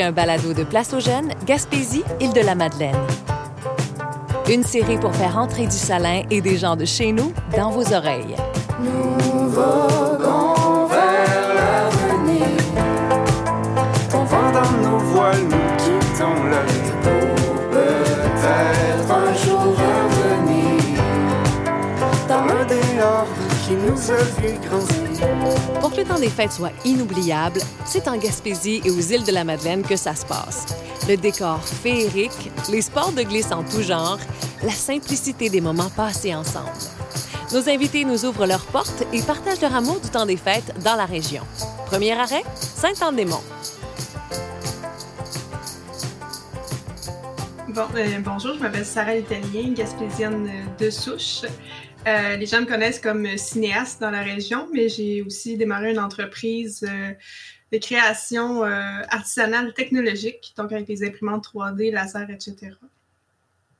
un balado de Place aux Jeunes, Gaspésie, île de la Madeleine. Une série pour faire entrer du salin et des gens de chez nous dans vos oreilles. Nous voguons vers l'avenir. Tombant dans nos voiles, nous quittons la vie pour peut-être un jour revenir dans le dehors qui nous a vu grandir. Pour que le temps des fêtes soit inoubliable, c'est en Gaspésie et aux îles de la Madeleine que ça se passe. Le décor féerique, les sports de glisse en tout genre, la simplicité des moments passés ensemble. Nos invités nous ouvrent leurs portes et partagent leur amour du temps des fêtes dans la région. Premier arrêt, Saint-Anne-des-Monts. Euh, bonjour, je m'appelle Sarah Italien, gaspésienne de souche. Euh, les gens me connaissent comme cinéaste dans la région, mais j'ai aussi démarré une entreprise euh, de création euh, artisanale technologique, donc avec des imprimantes 3D, laser, etc.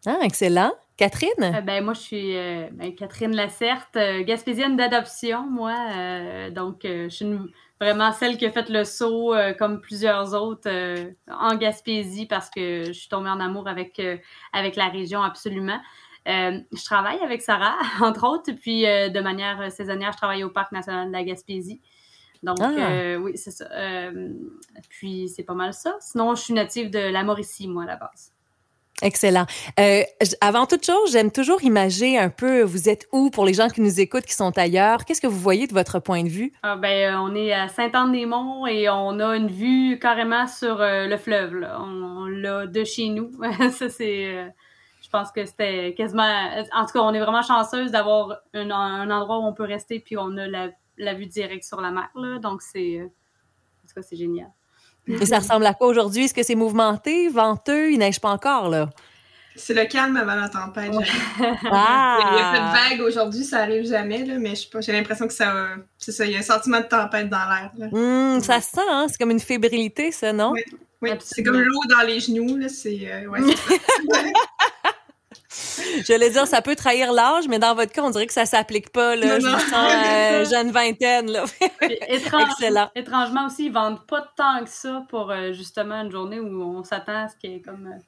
Ah, excellent. Catherine? Euh, ben, moi, je suis euh, ben, Catherine Lacerte, euh, gaspésienne d'adoption, moi. Euh, donc, euh, je suis une- vraiment celle qui a fait le saut, euh, comme plusieurs autres, euh, en Gaspésie parce que je suis tombée en amour avec, euh, avec la région, absolument. Euh, je travaille avec Sarah, entre autres, puis euh, de manière saisonnière, je travaille au Parc national de la Gaspésie. Donc, Ah. euh, oui, c'est ça. Euh, puis, c'est pas mal ça. Sinon, je suis native de la Mauricie, moi, à la base. Excellent. Euh, avant toute chose, j'aime toujours imager un peu, vous êtes où pour les gens qui nous écoutent, qui sont ailleurs? Qu'est-ce que vous voyez de votre point de vue? Ah, ben, euh, on est à Sainte-Anne-des-Monts et on a une vue carrément sur euh, le fleuve. Là. On, on l'a de chez nous. ça, c'est. euh, pense que c'était quasiment. En tout cas, on est vraiment chanceuse d'avoir un, un endroit où on peut rester puis on a la, la vue directe sur la mer. Là. Donc, c'est. euh, En tout cas, c'est génial. Et ça ressemble à quoi aujourd'hui? Est-ce que c'est mouvementé, venteux? Il neige pas encore, là? C'est le calme avant la tempête. Ouais. Ah! Il y a pas de vague aujourd'hui, ça arrive jamais, là, mais je sais pas, j'ai l'impression que ça, euh, c'est ça, il y a un sentiment de tempête dans l'air. là. Hum, ça se sent, hein? C'est comme une fébrilité, ça, non? Oui. Oui, c'est comme l'eau dans les genoux, là, c'est, euh, ouais, c'est ça. J'allais dire, ça peut trahir l'âge, mais dans votre cas, on dirait que ça s'applique pas, là. Non, Je non. me sens euh, jeune vingtaine, là. Puis, étrange- Excellent. Étrangement aussi, ils vendent pas tant que ça pour euh, justement une journée où on s'attend à ce qu'il y ait comme. euh,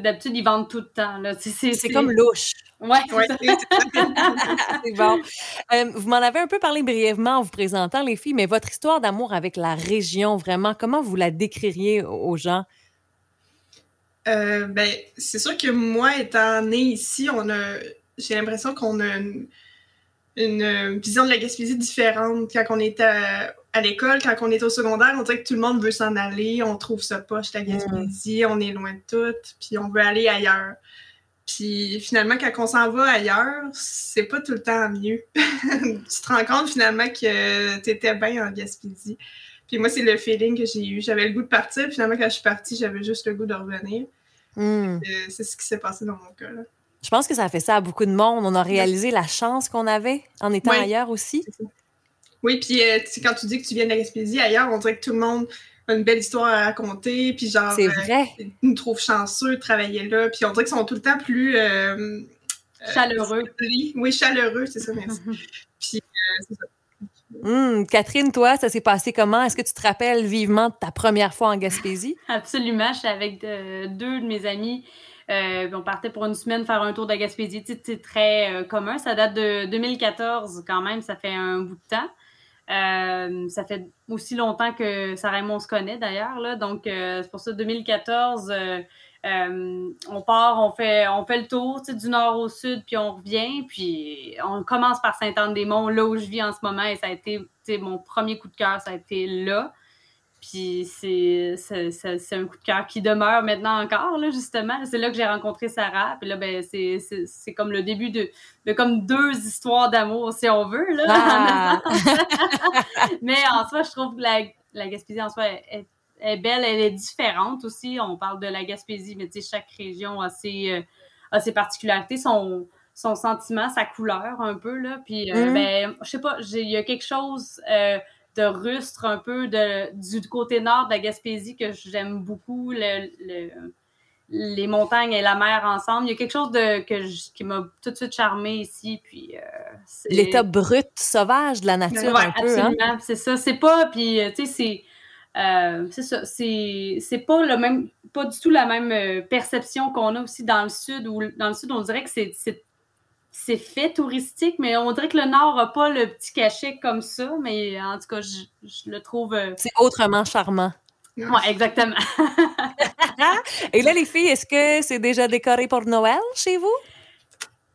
D'habitude, ils vendent tout le temps. C'est comme louche. Ouais, c'est Ouais, c'est- bon. Euh, vous m'en avez un peu parlé brièvement en vous présentant, les filles, mais votre histoire d'amour avec la région, vraiment, comment vous la décririez aux gens? Euh, ben, c'est sûr que moi, étant née ici, on a, j'ai l'impression qu'on a une, une, euh, vision de la Gaspésie différente. Quand on était à, à l'école, quand on était au secondaire, on dirait que tout le monde veut s'en aller, on trouve ça poche, la Gaspésie, on est loin de tout, puis on veut aller ailleurs. Puis finalement, quand on s'en va ailleurs, c'est pas tout le temps mieux. tu te rends compte finalement que t'étais bien en Gaspésie. Puis moi, c'est le feeling que j'ai eu. J'avais le goût de partir. Puis finalement, quand je suis partie, j'avais juste le goût de revenir. Hum. Euh, c'est ce qui s'est passé dans mon cas. Là. Je pense que ça a fait ça à beaucoup de monde. On a réalisé la chance qu'on avait en étant Oui. ailleurs aussi. Oui, puis euh, quand tu dis que tu viens de la Gaspésie, ailleurs, on dirait que tout le monde a une belle histoire à raconter. Puis genre, C'est euh, vrai. ils nous trouvent chanceux de travailler là. Puis on dirait qu'ils sont tout le temps plus... euh, euh, Chaleureux. oui, chaleureux, c'est ça, merci. puis, euh, c'est ça. Hum, Catherine, toi, ça s'est passé comment? Est-ce que tu te rappelles vivement de ta première fois en Gaspésie? Absolument. Je suis avec deux de mes amis. Euh, on partait pour une semaine faire un tour de Gaspésie. C'est très euh, commun. Ça date de 2014 quand même. Ça fait un bout de temps. Euh, ça fait aussi longtemps que Sarah et on se connaît d'ailleurs. Donc, c'est pour ça, 2014, euh, on part, on fait, on fait le tour tu sais, du nord au sud, puis on revient. Puis on commence par Sainte-Anne-des-Monts, là où je vis en ce moment. Et ça a été mon premier coup de cœur, ça a été là. Puis c'est, un coup de cœur qui demeure maintenant encore, là, justement. C'est là que j'ai rencontré Sarah. Puis là, ben, c'est, comme le début de, de comme deux histoires d'amour, si on veut. Là, Ah! Mais en soi, je trouve que la, la Gaspésie en soi est, est- est belle, elle est différente aussi. On parle de la Gaspésie, mais tu sais, chaque région a ses, euh, a ses particularités, son, son sentiment, sa couleur un peu. Là. Puis, euh, Mhm. ben, je sais pas, il y a quelque chose euh, de rustre un peu de, du côté nord de la Gaspésie que j'aime beaucoup. Le, le- les montagnes et la mer ensemble. Il y a quelque chose de, que je- qui m'a tout de suite charmée ici. Puis, euh, L'état brut, sauvage de la nature, peu. Hein? absolument. C'est ça. C'est pas. Puis, tu sais, c'est. Euh, c'est ça, c'est, c'est pas le même, pas du tout la même euh, perception qu'on a aussi dans le sud, où dans le sud, on dirait que c'est, c'est, c'est fait touristique, mais on dirait que le nord a pas le petit cachet comme ça, mais en tout cas, je, je le trouve. euh, C'est autrement charmant. Ouais, exactement. Et là, les filles, est-ce que c'est déjà décoré pour Noël chez vous?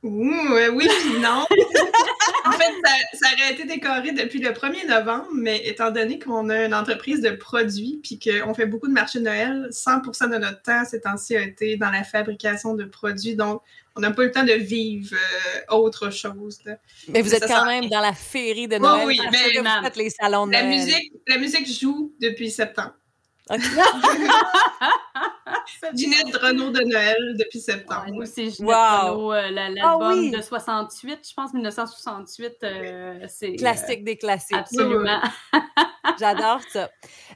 Ouh, euh, oui, puis non. en fait, ça, ça aurait été décoré depuis le 1er novembre, mais étant donné qu'on a une entreprise de produits puis qu'on fait beaucoup de marchés de Noël, 100% de notre temps ces temps-ci a été dans la fabrication de produits. Donc, on n'a pas eu le temps de vivre euh, autre chose. là. Mais vous êtes quand même dans la féerie de Noël. oui, mais vous faites les salons de La Noël. musique, la musique joue depuis septembre. Ginette Renault de Noël depuis Ouais, septembre. nous, c'est Ginette Wow. Renault, euh, la- l'album oui. de 68, je pense 1968. euh, c'est euh, Classique des classiques. absolument. J'adore ça.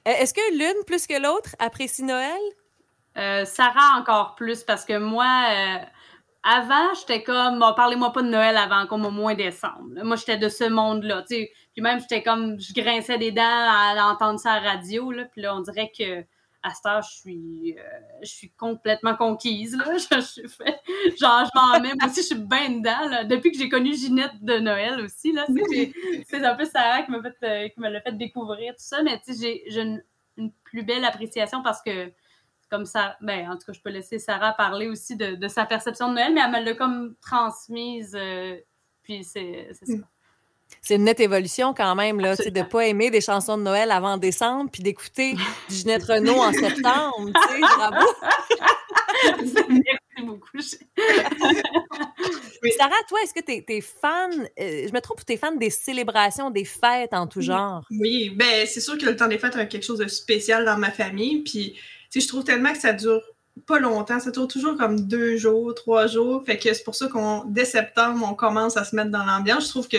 Euh, Est-ce que l'une plus que l'autre apprécie Noël? Euh, Sarah encore plus parce que moi, euh, avant, j'étais comme, Bon, parlez-moi pas de Noël avant comme au moins décembre. Moi, j'étais de ce monde-là, tu sais. Puis même, j'étais comme, je grinçais des dents à entendre ça à la radio, là. Puis là, on dirait que à cette heure, je suis, euh, je suis complètement conquise, là. Je, je fais, genre, je m'en mets. Moi aussi, je suis bien dedans, là. Depuis que j'ai connu Ginette de Noël aussi, là. c'est un peu Sarah qui m'a fait, euh, qui me l'a fait découvrir tout ça. Mais tu sais, j'ai- j'ai une, une plus belle appréciation parce que comme ça, ben, en tout cas, je peux laisser Sarah parler aussi de, de sa perception de Noël, mais elle me l'a comme transmise. euh, puis c'est c'est ça. C'est une nette évolution quand même, là, de Absolument. pas aimer des chansons de Noël avant décembre, puis d'écouter du Ginette Renault en septembre, tu sais, bravo. Merci beaucoup. Sarah, toi, est-ce que tu es, fan, euh, je me trompe, tu es fan des célébrations, des fêtes en tout genre? Oui, ben c'est sûr que le temps des fêtes a quelque chose de spécial dans ma famille. Puis, tu sais, je trouve tellement que ça dure pas longtemps. Ça dure toujours comme deux jours, trois jours. Fait que c'est pour ça qu'on, dès septembre, on commence à se mettre dans l'ambiance. Je trouve que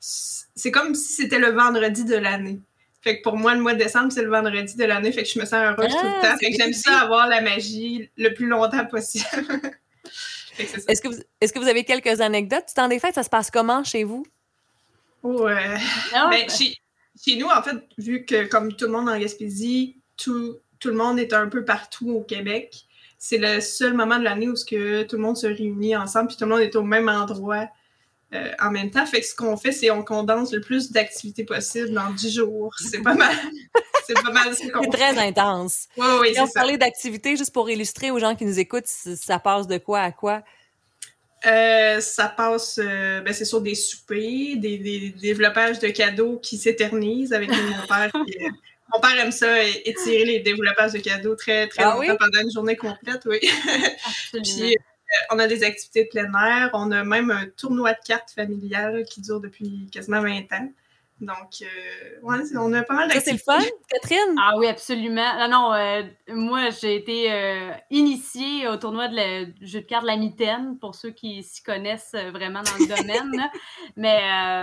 c'est comme si c'était le vendredi de l'année. Fait que pour moi, le mois de décembre, c'est le vendredi de l'année. Fait que je me sens heureuse tout Ah, le temps. c'est Fait que j'aime ça avoir la magie le plus longtemps possible. Est-ce que, vous, est-ce que vous avez quelques anecdotes? Du temps des fêtes? Ça se passe comment chez vous? Ouais. Ah, Ben, chez, chez nous, en fait, vu que comme tout le monde en Gaspésie, tout, tout le monde est un peu partout au Québec, c'est le seul moment de l'année où ce que tout le monde se réunit ensemble, puis tout le monde est au même endroit euh, en même temps. Fait que ce qu'on fait, c'est on condense le plus d'activités possible dans 10 jours. C'est pas mal. c'est pas mal ce qu'on C'est très intense. Oui, oui, Et on parlait d'activités juste pour illustrer aux gens qui nous écoutent, ça passe de quoi à quoi? Euh, ça passe, euh, ben, c'est sur des soupers, des, des développages de cadeaux qui s'éternisent avec mon père. qui, mon père aime ça, étirer les développages de cadeaux très, très Ah longtemps oui? pendant une journée complète, oui. Puis, euh, on a des activités de plein air. On a même un tournoi de cartes familial qui dure depuis quasiment 20 ans. Donc, euh, ouais, on a pas mal Ça, c'est le d'activités. fun, Catherine? Ah oui, absolument. Non, non, euh, moi, j'ai été euh, initiée au tournoi de la- du jeu de cartes de la mitaine, pour ceux qui s'y connaissent vraiment dans le domaine. là. Mais,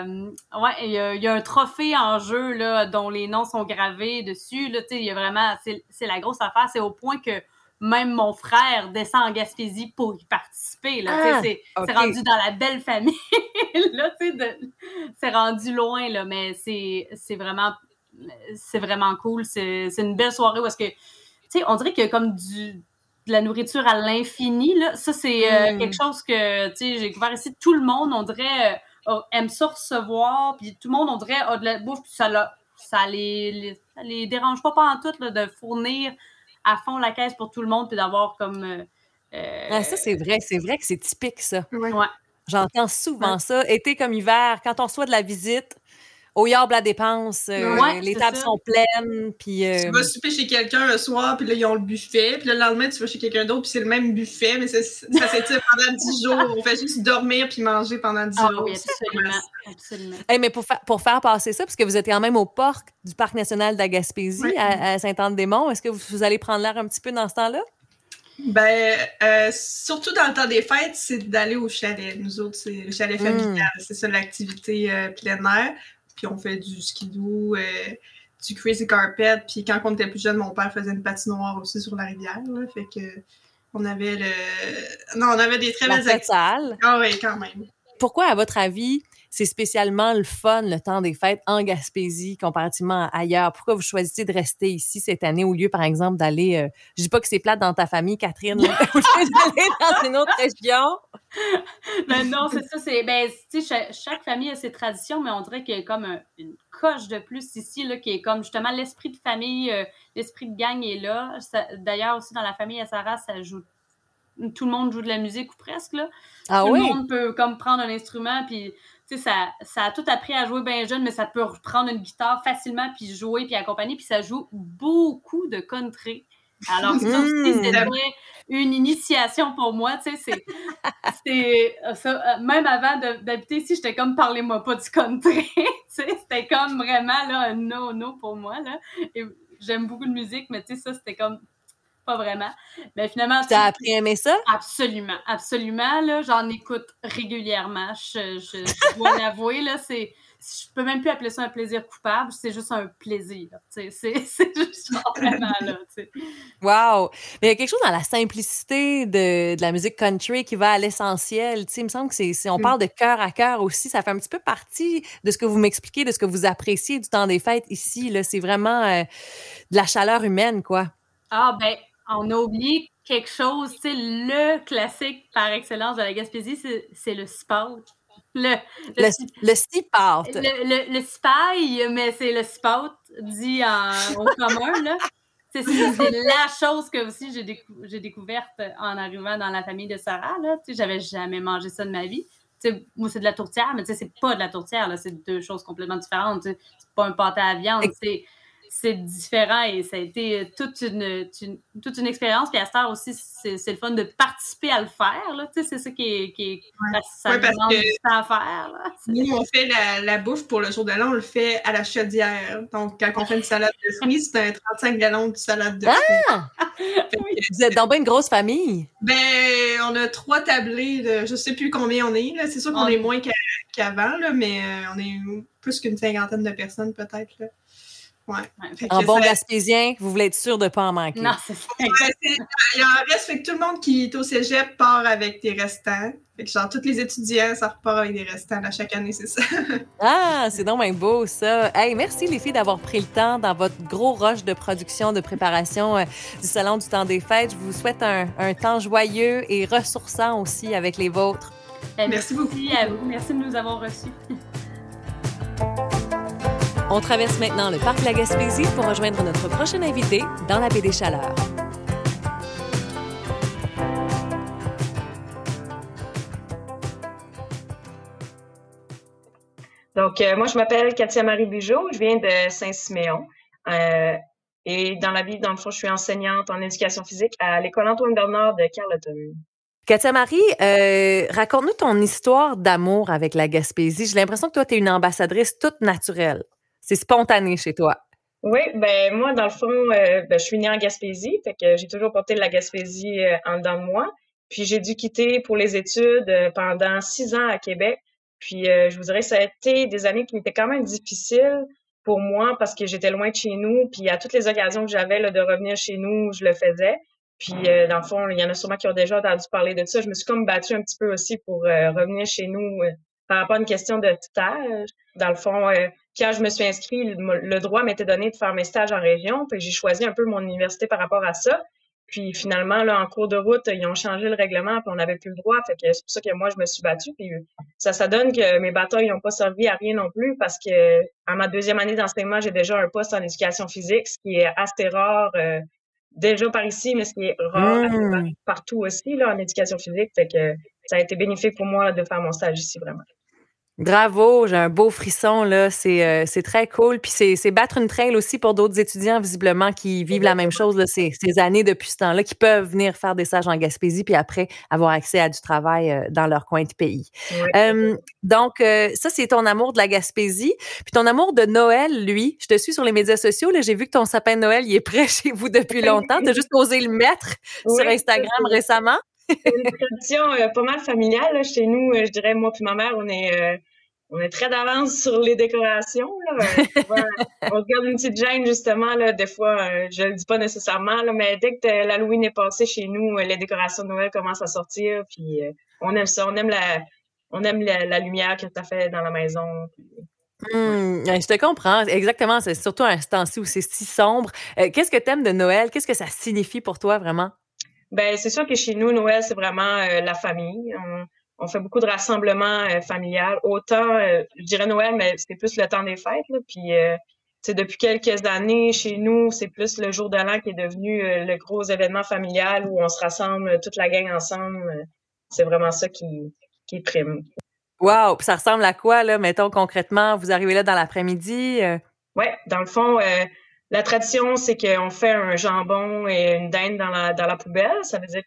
euh, ouais, il y, a- il y a un trophée en jeu, là, dont les noms sont gravés dessus. Là, tu sais, il y a vraiment, c'est c'est la grosse affaire. C'est au point que même mon frère descend en Gaspésie pour y participer. Là, Ah, c'est rendu dans la belle famille. là, c'est rendu loin, là, mais c'est vraiment c'est vraiment cool. C'est une belle soirée est-ce que, on dirait qu'il y a comme du, de la nourriture à l'infini, là. Ça, c'est euh, Mm. quelque chose que, j'ai découvert ici. Tout le monde, on dirait, euh, aime ça recevoir, puis tout le monde, on dirait, a de la bouffe, puis ça, les, les, ça les dérange pas, pas en tout, là, de fournir à fond la caisse pour tout le monde, puis d'avoir comme... euh, euh, Ah, ça, c'est vrai. C'est vrai que c'est typique, ça. Ouais. J'entends souvent ça. Été comme hiver, quand on reçoit de la visite, au Yard la dépense, euh, Ouais, les tables ça. sont pleines, puis... euh, Tu vas souper chez quelqu'un le soir, puis là, ils ont le buffet. Puis le lendemain, tu vas chez quelqu'un d'autre, puis c'est le même buffet, mais ça, ça s'étire pendant 10 jours. On fait juste dormir puis manger pendant 10 Ah jours. oui, absolument. absolument. Hey, mais pour, fa- pour faire passer ça, parce que vous êtes quand même au port du Parc national de la Gaspésie, Ouais. à, à Saint-Anne-des-Monts, est-ce que vous, vous allez prendre l'air un petit peu dans ce temps-là? Ben, euh, surtout dans le temps des fêtes, c'est d'aller au chalet. Nous autres, c'est le chalet Mm. familial. C'est ça l'activité euh, plein air. Puis on fait du skidoo, euh, du crazy carpet. Puis quand on était plus jeune, mon père faisait une patinoire aussi sur la rivière. là. Fait que on avait le. Non, on avait des très La belles activités. Ah oui, quand même. Pourquoi, à votre avis, c'est spécialement le fun, le temps des fêtes en Gaspésie, comparativement à ailleurs? Pourquoi vous choisissez de rester ici cette année au lieu, par exemple, d'aller, euh, je dis pas que c'est plate dans ta famille, Catherine, au lieu d'aller dans une autre région? ben non, c'est ça, c'est, ben, tu sais, chaque, famille a ses traditions, mais on dirait qu'il y a comme une coche de plus ici, là, qui est comme justement l'esprit de famille, euh, l'esprit de gang est là. D'ailleurs, aussi dans la famille à Sarah, ça joue tout le monde joue de la musique ou presque. Là. Ah tout le monde peut comme prendre un instrument, puis ça, ça a tout appris à jouer bien jeune, mais ça peut prendre une guitare facilement, puis jouer, puis accompagner, puis ça joue beaucoup de country. Alors, ça aussi, hmm. c'était une initiation pour moi, tu sais, c'est... Euh, même avant d'habiter ici, j'étais comme « parlez-moi pas du country », tu sais, c'était comme vraiment, là, un no-no pour moi, là. J'aime beaucoup de musique, mais tu sais, ça, c'était comme pas vraiment. Mais finalement. Tu as appris à aimer ça? Absolument, absolument. Là, j'en écoute régulièrement. Je, je, dois l'avouer, là, c'est. Je peux même plus appeler ça un plaisir coupable, c'est juste un plaisir. C'est juste vraiment là. Wow! Mais il y a quelque chose dans la simplicité de, de la musique country qui va à l'essentiel. Il me semble que c'est, on mm. parle de cœur à cœur aussi. Ça fait un petit peu partie de ce que vous m'expliquez, de ce que vous appréciez du temps des fêtes ici. Là. C'est vraiment euh, de la chaleur humaine, quoi. Ah, ben, on a oublié quelque chose, tu sais, le classique par excellence de la Gaspésie, c'est le sport. Le, le, le, le Le, le, spaille, mais c'est le sport dit en, au commun, là. C'est la chose que aussi j'ai découverte en arrivant dans la famille de Sarah, là. Tu sais, j'avais jamais mangé ça de ma vie. Tu sais, moi, c'est de la tourtière, mais tu sais, c'est pas de la tourtière, là. C'est deux choses complètement différentes. C'est pas un pâté à viande, c'est c'est différent et ça a été toute une, toute une expérience. Puis à Star aussi, c'est le fun de participer à le faire. Là. Tu sais, c'est ça qui est. Qui est ça demande du temps à faire. Là. Nous, on fait la, la, bouffe pour le jour de l'an, on le fait à la chaudière. Donc, quand on fait une salade de fruits, c'est un 35 gallons de salade de fruits. Ah! Vous êtes dans une grosse famille? Ben, on a trois tablés de je sais plus combien on est. C'est sûr qu'on est moins qu'avant, mais euh, on est plus qu'une cinquantaine de personnes peut-être. En bon gaspésien, vous voulez être sûr de ne pas en manquer. Non, c'est ça. il en reste, fait que tout le monde qui est au cégep part avec des restants. Fait que genre, tous les étudiants, ça repart avec des restants à chaque année, c'est ça. ah, c'est donc bien beau, ça. Hey, merci les filles d'avoir pris le temps dans votre gros rush de production, de préparation euh, du Salon du temps des fêtes. Je vous souhaite un, un temps joyeux et ressourçant aussi avec les vôtres. Ben, merci beaucoup à vous. Merci de nous avoir reçus. On traverse maintenant le parc La Gaspésie pour rejoindre notre prochain invité dans la baie des Chaleurs. Donc, euh, moi, je m'appelle Katia-Marie Bugeaud, je viens de Saint-Siméon. Euh, et dans la vie, dans le fond, je suis enseignante en éducation physique à l'école Antoine Bernard de Carleton. Katia-Marie, euh, raconte-nous ton histoire d'amour avec la Gaspésie. J'ai l'impression que toi, tu es une ambassadrice toute naturelle. C'est spontané chez toi. Oui, ben moi, dans le fond, euh, ben, je suis née en Gaspésie, fait que j'ai toujours porté la Gaspésie euh, en dedans de moi. Puis j'ai dû quitter pour les études euh, pendant six ans à Québec. Puis je vous dirais, ça a été des années qui étaient quand même difficiles pour moi parce que j'étais loin de chez nous. Puis à toutes les occasions que j'avais de revenir chez nous, je le faisais. Puis dans le fond, il y en a sûrement qui ont déjà entendu parler de ça. Je me suis comme battue un petit peu aussi pour revenir chez nous par rapport à une question de. Dans le fond, quand je me suis inscrite, le, droit m'était donné de faire mes stages en région, puis j'ai choisi un peu mon université par rapport à ça. Puis finalement, là, en cours de route, ils ont changé le règlement, puis on n'avait plus le droit. Fait que c'est pour ça que moi, je me suis battue. Puis ça, ça donne que mes batailles n'ont pas servi à rien non plus, parce que à ma deuxième année d'enseignement, j'ai déjà un poste en éducation physique, ce qui est assez rare euh, déjà par ici, mais ce qui est rare mmh. partout aussi là, en éducation physique. Fait que ça a été bénéfique pour moi de faire mon stage ici, vraiment. Bravo, j'ai un beau frisson là, c'est euh, c'est très cool. Puis c'est battre une trail aussi pour d'autres étudiants visiblement qui vivent la même chose là, ces, ces années depuis ce temps-là, qui peuvent venir faire des stages en Gaspésie puis après avoir accès à du travail euh, dans leur coin de pays. donc euh, ça c'est ton amour de la Gaspésie, puis ton amour de Noël, lui. Je te suis sur les médias sociaux là, j'ai vu que ton sapin de Noël il est prêt chez vous depuis longtemps. T'as juste osé le mettre sur Instagram récemment. C'est une tradition pas mal familiale chez nous. je dirais moi puis ma mère, on est on est très d'avance sur les décorations. Là. on regarde une petite gêne, justement, là, des fois, euh, je le dis pas nécessairement, là, mais dès que l'Halloween est passé chez nous, euh, les décorations de Noël commencent à sortir, puis euh, on aime ça, on aime la, on aime la, lumière que tu as fait dans la maison. Mmh, je te comprends. Exactement. C'est surtout un temps-ci où c'est si sombre. Euh, qu'est-ce que tu aimes de Noël? Qu'est-ce que ça signifie pour toi vraiment? Ben, c'est sûr que chez nous, Noël, c'est vraiment euh, la famille. On, fait beaucoup de rassemblements euh, familiales. Autant, je dirais Noël, mais c'est plus le temps des fêtes. Là. Puis, depuis quelques années, chez nous, c'est plus le jour de l'an qui est devenu le gros événement familial où on se rassemble toute la gang ensemble. C'est vraiment ça qui, qui prime. Wow! ça ressemble à quoi, là, mettons concrètement? Vous arrivez là dans l'après-midi? Euh? Oui, dans le fond, euh, la tradition, c'est qu'on fait un jambon et une dinde dans la, dans la poubelle. Ça veut dire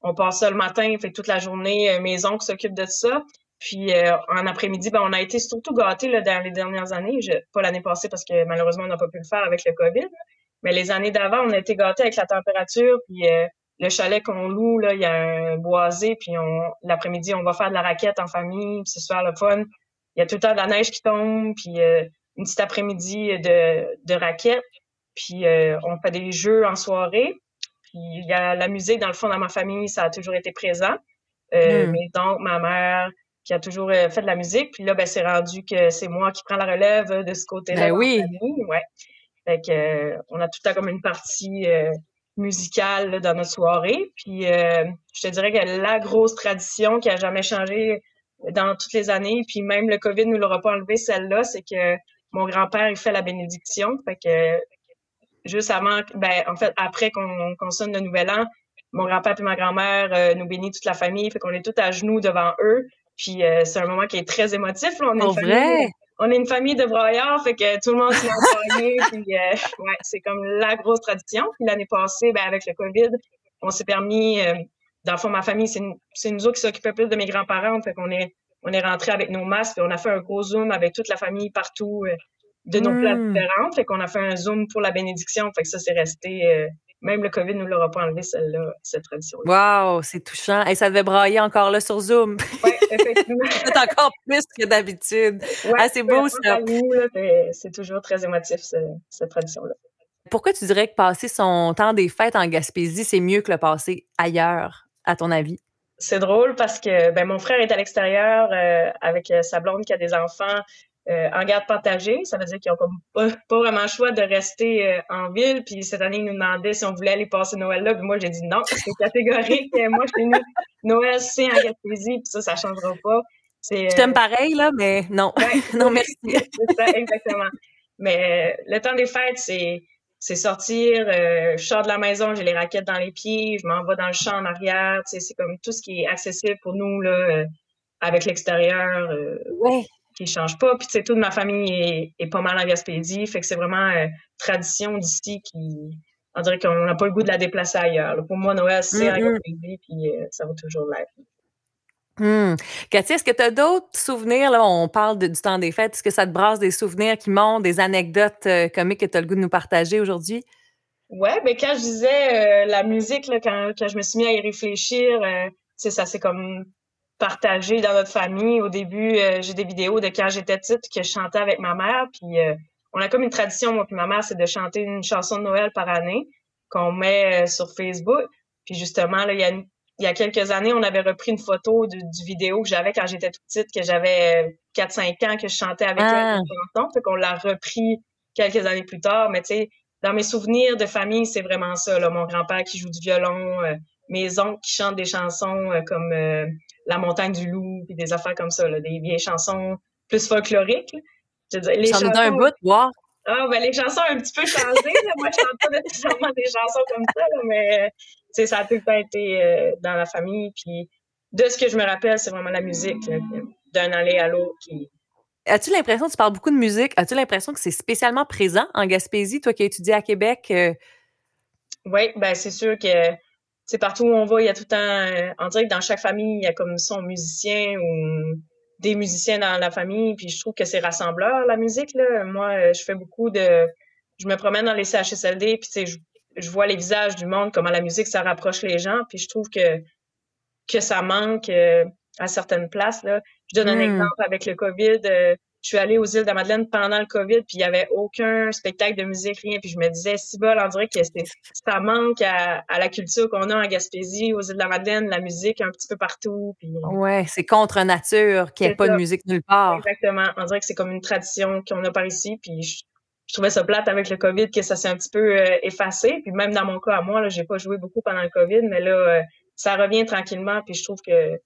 qu'on passe ça le matin, fait toute la journée, euh, maison qui s'occupe de ça. Puis en après-midi, ben, on a été surtout gâtés là, dans les dernières années. pas l'année passée parce que malheureusement, on n'a pas pu le faire avec le COVID. Mais les années d'avant, on a été gâtés avec la température. Puis le chalet qu'on loue, là, il y a un boisé, puis on l'après-midi, on va faire de la raquette en famille, puis c'est super le fun. Il y a tout le temps de la neige qui tombe, puis euh, une petite après-midi de, de raquette, puis euh, on fait des jeux en soirée. Puis il y a la musique, dans le fond, dans ma famille, ça a toujours été présent. Euh. Mes oncles, ma mère, qui a toujours fait de la musique. Puis là, ben, c'est rendu que c'est moi qui prends la relève de ce côté-là. Ben oui. Ouais. Fait que, on a tout le temps comme une partie musicale dans notre soirée. Puis euh, je te dirais que la grosse tradition qui a jamais changé dans toutes les années, puis même le COVID ne l'aura pas enlevé celle-là, c'est que mon grand-père il fait la bénédiction. Fait que juste avant, ben en fait après qu'on qu sonne le nouvel an, mon grand-père et ma grand-mère euh, nous bénissent toute la famille, fait qu'on est tous à genoux devant eux. Puis euh, c'est un moment qui est très émotif. Là. On est vrai? on est une famille de broyards, fait que tout le monde s'est envoyé, puis euh, ouais, c'est comme la grosse tradition. Puis l'année passée, ben, avec le COVID, on s'est permis, euh, dans le fond, ma famille, c'est, nous autres qui s'occupaient plus de mes grands-parents, fait qu'on est, on est rentré avec nos masques, puis on a fait un gros zoom avec toute la famille partout, euh, de nos places hmm. différentes, fait qu'on a fait un zoom pour la bénédiction, fait que ça, c'est resté même le COVID ne l'aura pas enlevé, celle-là, cette tradition-là. Wow, c'est touchant. Et ça devait brailler encore là sur Zoom. Oui, effectivement. c'est encore plus que d'habitude. ah, c'est beau, ça. C'est toujours très émotif, cette tradition-là. Pourquoi tu dirais que passer son temps des fêtes en Gaspésie, c'est mieux que le passer ailleurs, à ton avis? C'est drôle parce que ben, mon frère est à l'extérieur euh, avec euh, sa blonde qui a des enfants. Euh, en garde partagée. Ça veut dire qu'ils ont comme pas, vraiment le choix de rester euh, en ville. Puis cette année, ils nous demandaient si on voulait aller passer Noël là. Puis moi, j'ai dit non, c'est catégorique. moi, chez nous, Noël, c'est en Gaspésie. Puis ça, ça changera pas. Je t'aime euh, pareil, là, mais non. non, merci. c'est ça, exactement. Mais le temps des fêtes, c'est c'est sortir, je sors de la maison, j'ai les raquettes dans les pieds, je m'en vais dans le champ en arrière, c'est comme tout ce qui est accessible pour nous là, avec l'extérieur. ouais qui change pas. Puis, tu sais, toute ma famille est, pas mal en Gaspésie. Fait que c'est vraiment euh, tradition d'ici qui. On dirait qu'on n'a pas le goût de la déplacer ailleurs. Pour moi, Noël, c'est en mm-hmm. Gaspésie, puis euh, ça va toujours l'être. Hum. Cathy, est-ce que tu as d'autres souvenirs? Là, on parle du temps des fêtes. Est-ce que ça te brasse des souvenirs qui montent, des anecdotes euh, comiques que tu as le goût de nous partager aujourd'hui? Ouais, mais ben, quand je disais la musique, là, quand, quand, je me suis mis à y réfléchir, sais, ça c'est comme partagé dans notre famille. Au début, euh, j'ai des vidéos de quand j'étais petite que je chantais avec ma mère. Puis euh, on a comme une tradition, moi puis ma mère, c'est de chanter une chanson de Noël par année qu'on met euh, sur Facebook. Puis justement, là, il y a, il y a quelques années, on avait repris une photo du, vidéo que j'avais quand j'étais toute petite, que j'avais 4-5 ans, que je chantais avec ah. elle. Fait qu'on l'a repris quelques années plus tard. Mais tu sais, dans mes souvenirs de famille, c'est vraiment ça. Là. Mon grand-père qui joue du violon, mes oncles qui chantent des chansons comme la montagne du loup, puis des affaires comme ça, là, des vieilles chansons plus folkloriques. Je veux dire, les chansons... un bout, voir. Ah, ben les chansons ont un petit peu changé. Moi, je chante pas nécessairement des chansons comme ça, là, mais ça a tout le temps été euh, dans la famille. Puis de ce que je me rappelle, c'est vraiment la musique, d'un aller à l'autre qui, As-tu l'impression, tu parles beaucoup de musique, as-tu l'impression que c'est spécialement présent en Gaspésie, toi qui as étudié à Québec? Euh? Oui, ben c'est sûr que c'est partout où on va, il y a tout le temps, euh, on dirait que dans chaque famille, il y a comme son musicien ou des musiciens dans la famille, puis je trouve que c'est rassembleur, la musique, là. Moi, euh, je fais beaucoup de, je me promène dans les CHSLD, puis tu sais, je, vois les visages du monde, comment la musique, ça rapproche les gens, puis je trouve que, que ça manque euh, à certaines places, là. Je donne un hmm. exemple avec le COVID, je suis allée aux îles de la Madeleine pendant le COVID, puis il y avait aucun spectacle de musique, rien. Puis je me disais, si bol, on dirait que ça manque à, la culture qu'on a en Gaspésie, aux îles de la Madeleine, la musique un petit peu partout. Puis... Ouais, c'est contre nature qu'il n'y ait pas de musique nulle part. Exactement. On dirait que c'est comme une tradition qu'on a par ici, puis je, trouvais ça plate avec le COVID que ça s'est un petit peu euh, effacé. Puis même dans mon cas à moi, là, j'ai pas joué beaucoup pendant le COVID, mais là, euh, ça revient tranquillement. Puis je trouve que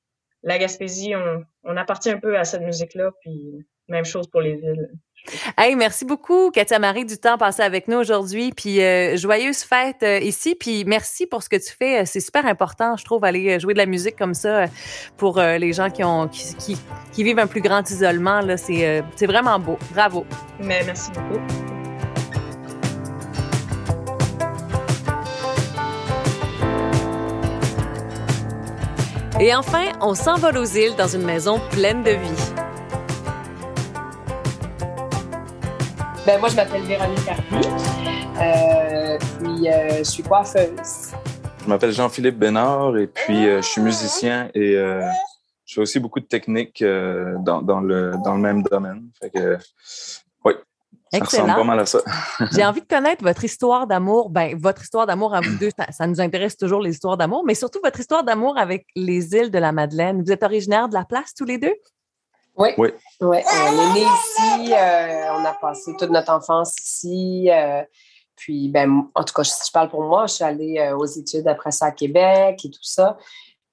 la Gaspésie, on, on appartient un peu à cette musique-là. Puis même chose pour les villes. Hey, merci beaucoup, Katia Marie, du temps passé avec nous aujourd'hui. Puis euh, joyeuse fête euh, ici. Puis merci pour ce que tu fais. Euh, c'est super important, je trouve, aller jouer de la musique comme ça pour les gens qui ont qui, qui, vivent un plus grand isolement. Là, c'est, c'est vraiment beau. Bravo. Mais merci beaucoup. Et enfin, on s'envole aux îles dans une maison pleine de vie. Ben, moi, je m'appelle Véronique Arby. Euh, puis, euh, je suis coiffeuse. Je m'appelle Jean-Philippe Bénard et puis euh, je suis musicien et je fais aussi beaucoup de techniques dans, dans, le, dans le même domaine. Fait que, oui, ça ressemble pas mal à ça. J'ai envie de connaître votre histoire d'amour. Ben, votre histoire d'amour à vous deux, ça, nous intéresse toujours les histoires d'amour, mais surtout votre histoire d'amour avec les îles de la Madeleine. Vous êtes originaire de la place tous les deux? Oui. oui. Ouais. On est né ici, euh, on a passé toute notre enfance ici. Euh, puis, ben, en tout cas, si je parle pour moi, je suis allée euh, aux études après ça à Québec et tout ça.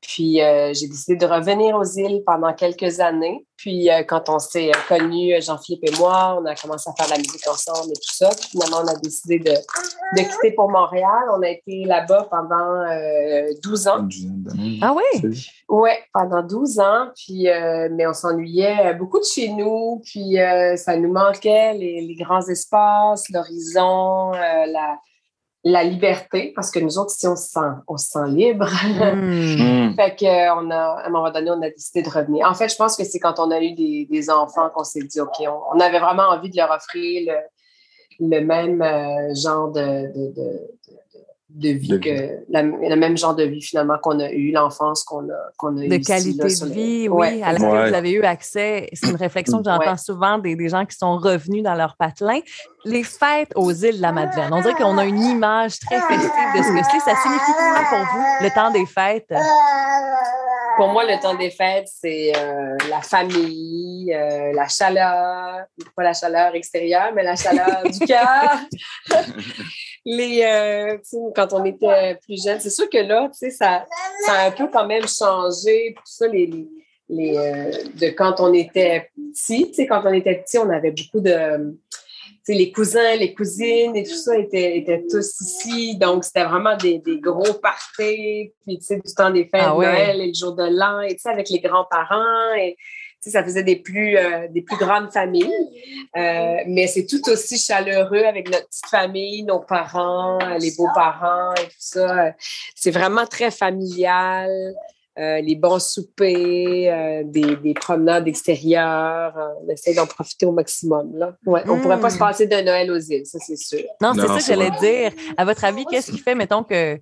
Puis euh, j'ai décidé de revenir aux îles pendant quelques années. Puis euh, quand on s'est connus, Jean-Philippe et moi, on a commencé à faire de la musique ensemble et tout ça. Puis finalement, on a décidé de, de quitter pour Montréal. On a été là-bas pendant 12 euh, ans. Ah oui? Oui, pendant 12 ans. Puis, mais on s'ennuyait beaucoup de chez nous. Puis ça nous manquait les, les grands espaces, l'horizon, la la liberté, parce que nous autres, si on se sent, on se sent libre. Hmm. fait que, euh, on a, à un moment donné, on a décidé de revenir. En fait, je pense que c'est quand on a eu des, des enfants qu'on s'est dit, OK, on, avait vraiment envie de leur offrir le, le même euh, genre de, de, de, de vie, que le même genre de vie finalement qu'on a eu, l'enfance qu'on a, qu'on a de qualité de vie, oui, à laquelle vous avez eu accès. C'est une réflexion que j'entends souvent des, des, gens qui sont revenus dans leur patelin. Les fêtes aux îles de la Madeleine, on dirait qu'on a une image très festive de ce que c'est. Ça signifie quoi pour vous, le temps des fêtes? Pour moi, le temps des fêtes, c'est euh, la famille, euh, la chaleur, pas la chaleur extérieure, mais la chaleur du cœur. Les, euh, quand on était plus jeune, c'est sûr que là, ça, ça a un peu quand même changé. Tout ça, les, les, de quand on était petit. Quand on était petit, on avait beaucoup de les cousins, les cousines et tout ça étaient, étaient tous ici. Donc, c'était vraiment des, des, gros parties. Puis, tu sais, du temps des fêtes ah de Noël et le jour de l'an, et avec les grands-parents. Et, ça faisait des plus, euh, des plus grandes familles. Euh, mais c'est tout aussi chaleureux avec notre petite famille, nos parents, les beaux-parents et tout ça. C'est vraiment très familial. Euh, les bons soupers, euh, des, des, promenades extérieures. Euh, on essaie d'en profiter au maximum. Là. Ouais, On ne pourrait pas se hmm. passer de Noël aux îles, ça c'est sûr. Non, c'est ça que j'allais dire. À votre avis, qu'est-ce qui fait, mettons, que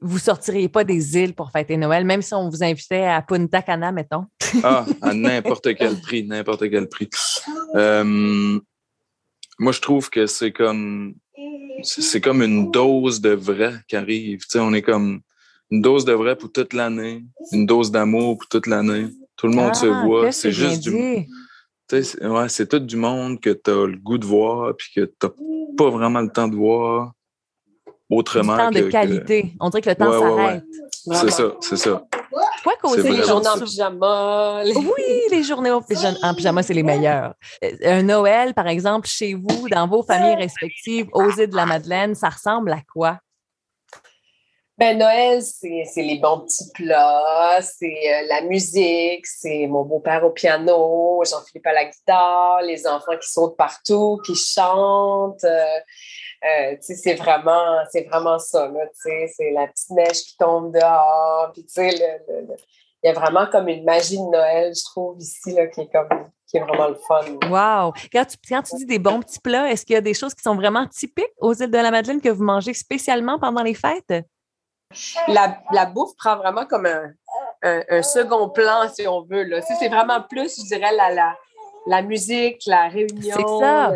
vous ne sortiriez pas des îles pour fêter Noël, même si on vous invitait à Punta Cana, mettons? ah, à n'importe quel prix, n'importe quel prix. moi, je trouve que c'est comme c'est comme une dose de vrai qui arrive. On est comme une dose de vrai pour toute l'année, une dose d'amour pour toute l'année. Tout le monde se ah, voit. C'est juste du. Ouais, c'est tout du monde que tu as le goût de voir puis que tu pas vraiment le temps de voir autrement. Du temps de qualité. On dirait que le temps s'arrête. c'est ça, c'est ça. Quoi causer les journées en pyjama? Oui, les journées en pyjama, c'est les meilleurs. Euh, un Noël, par exemple, chez vous, dans vos familles respectives, aux îles de la Madeleine, ça ressemble à quoi? Ben, Noël, c'est les bons petits plats, c'est euh, la musique, c'est mon beau-père au piano, Jean-Philippe à la guitare, les enfants qui sautent partout, qui chantent. Euh, euh c'est vraiment, c'est vraiment ça, c'est la petite neige qui tombe dehors. Puis, tu sais, il y a vraiment comme une magie de Noël, je trouve, ici, là, qui est comme qui est vraiment le fun. Wow! Quand tu, quand tu dis des bons petits plats, est-ce qu'il y a des choses qui sont vraiment typiques aux îles de la Madeleine que vous mangez spécialement pendant les fêtes? la, la, bouffe prend vraiment comme un, un, second plan, si on veut. Là. c'est vraiment plus, je dirais, la, la, la musique, la réunion. C'est ça.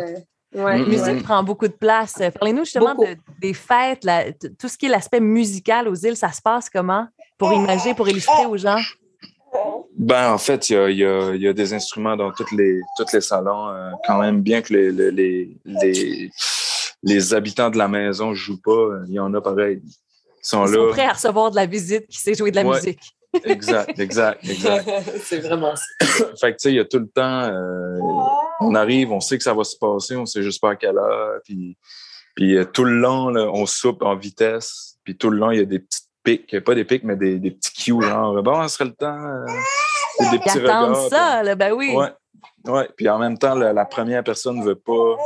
Ouais, La musique ouais. prend beaucoup de place. Parlez-nous justement de- des fêtes, la- tout ce qui est l'aspect musical aux îles, ça se passe comment? Pour imaginer, pour illustrer aux gens? Ben, en fait, il y a, il y a- il y a des instruments dans tous les, tous les salons, euh, quand même, bien que les, les, les, les, les habitants de la maison jouent pas, euh, il y en a pareil. Ils sont Ils sont là. prêts à recevoir de la visite qui sait jouer de la Ouais. musique. Exact, exact, exact. c'est vraiment ça. fait que, tu sais, il y a tout le temps, euh, on arrive, on sait que ça va se passer, on sait juste pas à quelle heure, puis, puis euh, tout le long, là, on soupe en vitesse, puis tout le long, il y a des petites pics, pas des pics, mais des, des petits cues, genre, bon, ce serait le temps, euh, des petits regards. ça, là, ben oui. Ouais. Ouais. Puis en même temps, la, la première personne ne veut pas,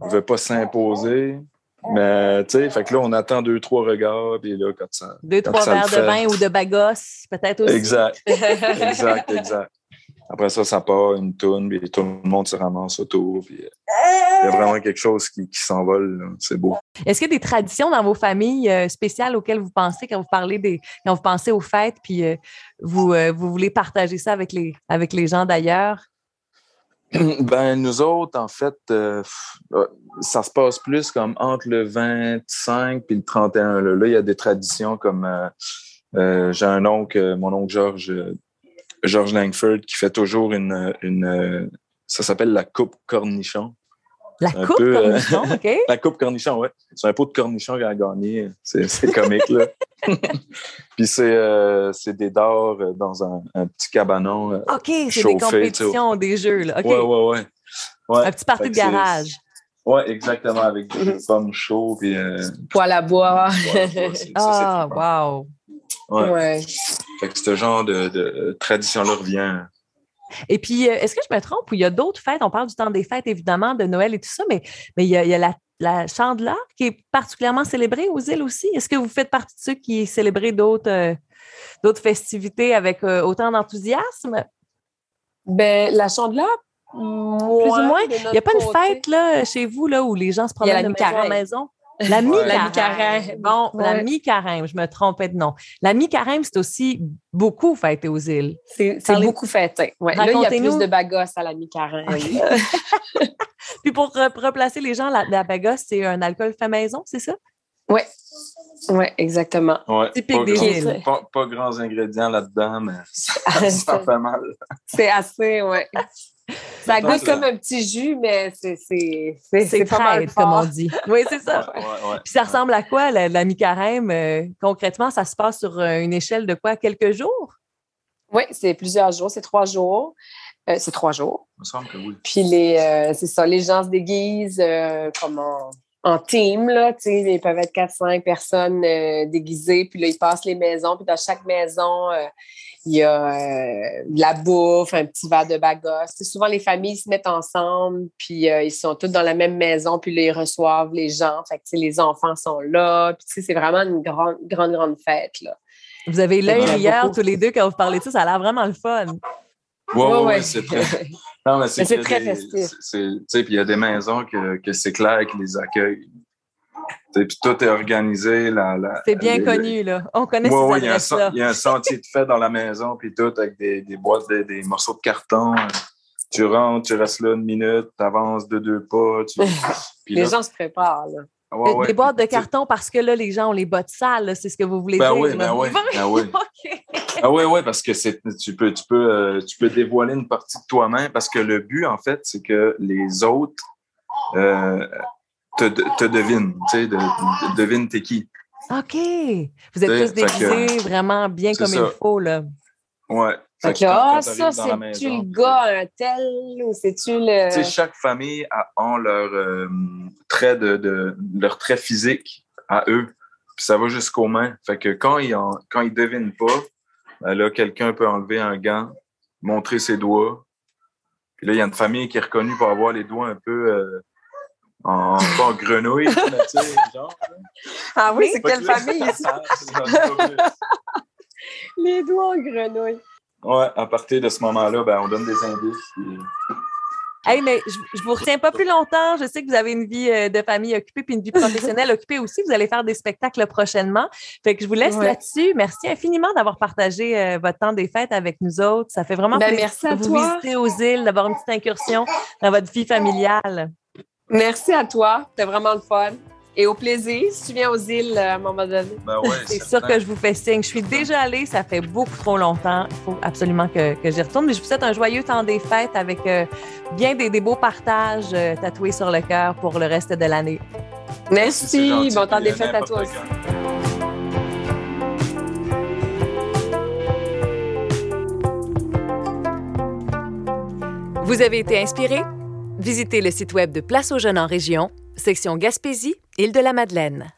veut pas s'imposer. Mais tu sais, fait que là, on attend deux, trois regards, puis là, quand ça. Deux, quand trois ça verres de vin ou de bagos, peut-être aussi. Exact. exact, exact. Après ça, ça part une tourne, puis tout le monde se ramasse autour. Puis euh, il y a vraiment quelque chose qui, qui s'envole. C'est beau. Est-ce qu'il y a des traditions dans vos familles euh, spéciales auxquelles vous pensez quand vous parlez des, quand vous pensez aux fêtes, puis euh, vous, euh, vous voulez partager ça avec les, avec les gens d'ailleurs? Ben, nous autres, en fait, ça se passe plus comme entre le 25 puis le 31. Là, il y a des traditions comme euh, j'ai un oncle, mon oncle Georges, Georges Langford, qui fait toujours une, une ça s'appelle la coupe cornichon. La Un coupe peu, euh, cornichon, OK? La coupe cornichon, ouais. C'est un pot de cornichon qu'il a gagné. C'est comique, là. puis c'est euh, c'est des dards euh, dans un, un petit cabanon. OK, c'est des chauffé, tu sais. compétitions, des jeux, là. OK. Ouais, ouais, ouais. Ouais. Un petit party Fait de garage. Ouais, exactement, avec des pommes chaudes. Puis, euh, Poil à bois. Ah, wow! Ouais. Ouais. Fait que ce genre de, de tradition-là revient. Et puis, euh, est-ce que je me trompe ou il y a d'autres fêtes? On parle du temps des fêtes, évidemment, de Noël et tout ça, mais, mais il y a, il y a la, la chandeleur qui est particulièrement célébrée aux îles aussi. Est-ce que vous faites partie de ceux qui célébrent d'autres euh, d'autres festivités avec euh, autant d'enthousiasme? Ben, la chandeleur, Plus ou moins? Il n'y a pas une fête là, chez vous là, où les gens se promènent la de maison en maison? La mi-carême. Bon, la mi-carême, je me trompais de nom. La mi-carême, c'est aussi beaucoup fêté aux îles. C'est beaucoup fêté. Ouais. Là, il y a plus de bagos à la mi-carême. Puis pour re- replacer les gens, la, la bagosse, c'est un alcool fait maison, c'est ça? Oui, ouais, exactement. Ouais, Typique pas, des grand- îles. pas, pas grands ingrédients là-dedans, mais ça, ça fait mal. C'est assez, ouais. Ça goûte comme un petit jus, mais c'est c'est pas mal comme on dit. Oui, c'est ça. Ouais, ouais, ouais. Puis ça ressemble à quoi, la, la mi-carême? Euh, concrètement, ça se passe sur euh, une échelle de quoi? Quelques jours? Oui, c'est plusieurs jours, c'est trois jours. Euh, c'est trois jours. Il me semble que oui. Puis les, euh, c'est ça, les gens se déguisent euh, comme en, en team, là, tu sais, ils peuvent être 4-5 personnes euh, déguisées, puis là, ils passent les maisons, puis dans chaque maison, euh, il y a euh, de la bouffe, un petit verre de bagos. Tu sais, souvent, les familles se mettent ensemble, puis euh, ils sont tous dans la même maison, puis là, ils reçoivent les gens. Fait que, les enfants sont là, puis c'est vraiment une grande, grande, grande fête, là. Vous avez l'œil beaucoup. tous les deux quand vous parlez de ça. Ça a l'air vraiment le fun. Ouais, ouais, Ouais, ouais, c'est très. Non, mais c'est très des- festif. c'est- c'est- Tu sais, puis il y a des maisons que, que c'est clair qui les accueillent. Puis tout est organisé. La, la, C'est bien connu, là. On connaît Ouais, ces ouais, il y, a un, il y a un sentier de fait dans la maison, puis tout, avec des, des boîtes, de- des morceaux de carton. Tu rentres, tu restes là une minute, tu avances de deux pas. Tu... puis les là- gens se préparent, là. Ouais, ouais, des boîtes de carton parce que là, les gens ont les bottes sales, là, c'est ce que vous voulez Ben dire. oui, ben oui, ben oui. OK. Ah oui, oui, parce que c'est, tu peux, tu peux, euh, tu peux dévoiler une partie de toi-même parce que le but, en fait, c'est que les autres euh, te, te devinent, tu sais, de, de- devinent t'es qui. OK. Vous êtes tous que- déguisés vraiment bien comme ça. il faut, là. Ouais. Fait que que là, quand- ah, ça, c'est-tu le gars, un tel, ou c'est-tu le. Tu sais, chaque famille a ont leur euh, trait de, de leur trait physique à eux. Puis ça va jusqu'aux mains. Fait que quand ils en, quand ils devinent pas, ben là, quelqu'un peut enlever un gant, montrer ses doigts. Puis là, il y a une famille qui est reconnue pour avoir les doigts un peu euh, en, pas en grenouille, mais tu sais, genre. Ah oui, c'est quelle que famille, ça? Plus. Les doigts en grenouille. Ouais, à partir de ce moment-là, ben, on donne des indices. puis- Hey, mais je, ne vous retiens pas plus longtemps. Je sais que vous avez une vie euh, de famille occupée puis une vie professionnelle occupée aussi. Vous allez faire des spectacles prochainement. Fait que je vous laisse là-dessus. Merci infiniment d'avoir partagé euh, votre temps des fêtes avec nous autres. Ça fait vraiment ben, plaisir merci à de vous visiter aux îles, d'avoir une petite incursion dans votre vie familiale. Merci à toi. C'était vraiment le fun. Et au plaisir, si tu viens aux îles euh, à un moment donné. Ben ouais, c'est sûr que je vous fais signe. Je suis déjà allée, ça fait beaucoup trop longtemps. Il faut absolument que, que j'y retourne. Mais je vous souhaite un joyeux temps des fêtes avec euh, bien des, des, beaux partages euh, tatoués sur le cœur pour le reste de l'année. Merci. Bon temps des fêtes à toi aussi. Vous avez été inspiré? Visitez le site web de Place aux jeunes en région, section Gaspésie, Île de la Madeleine.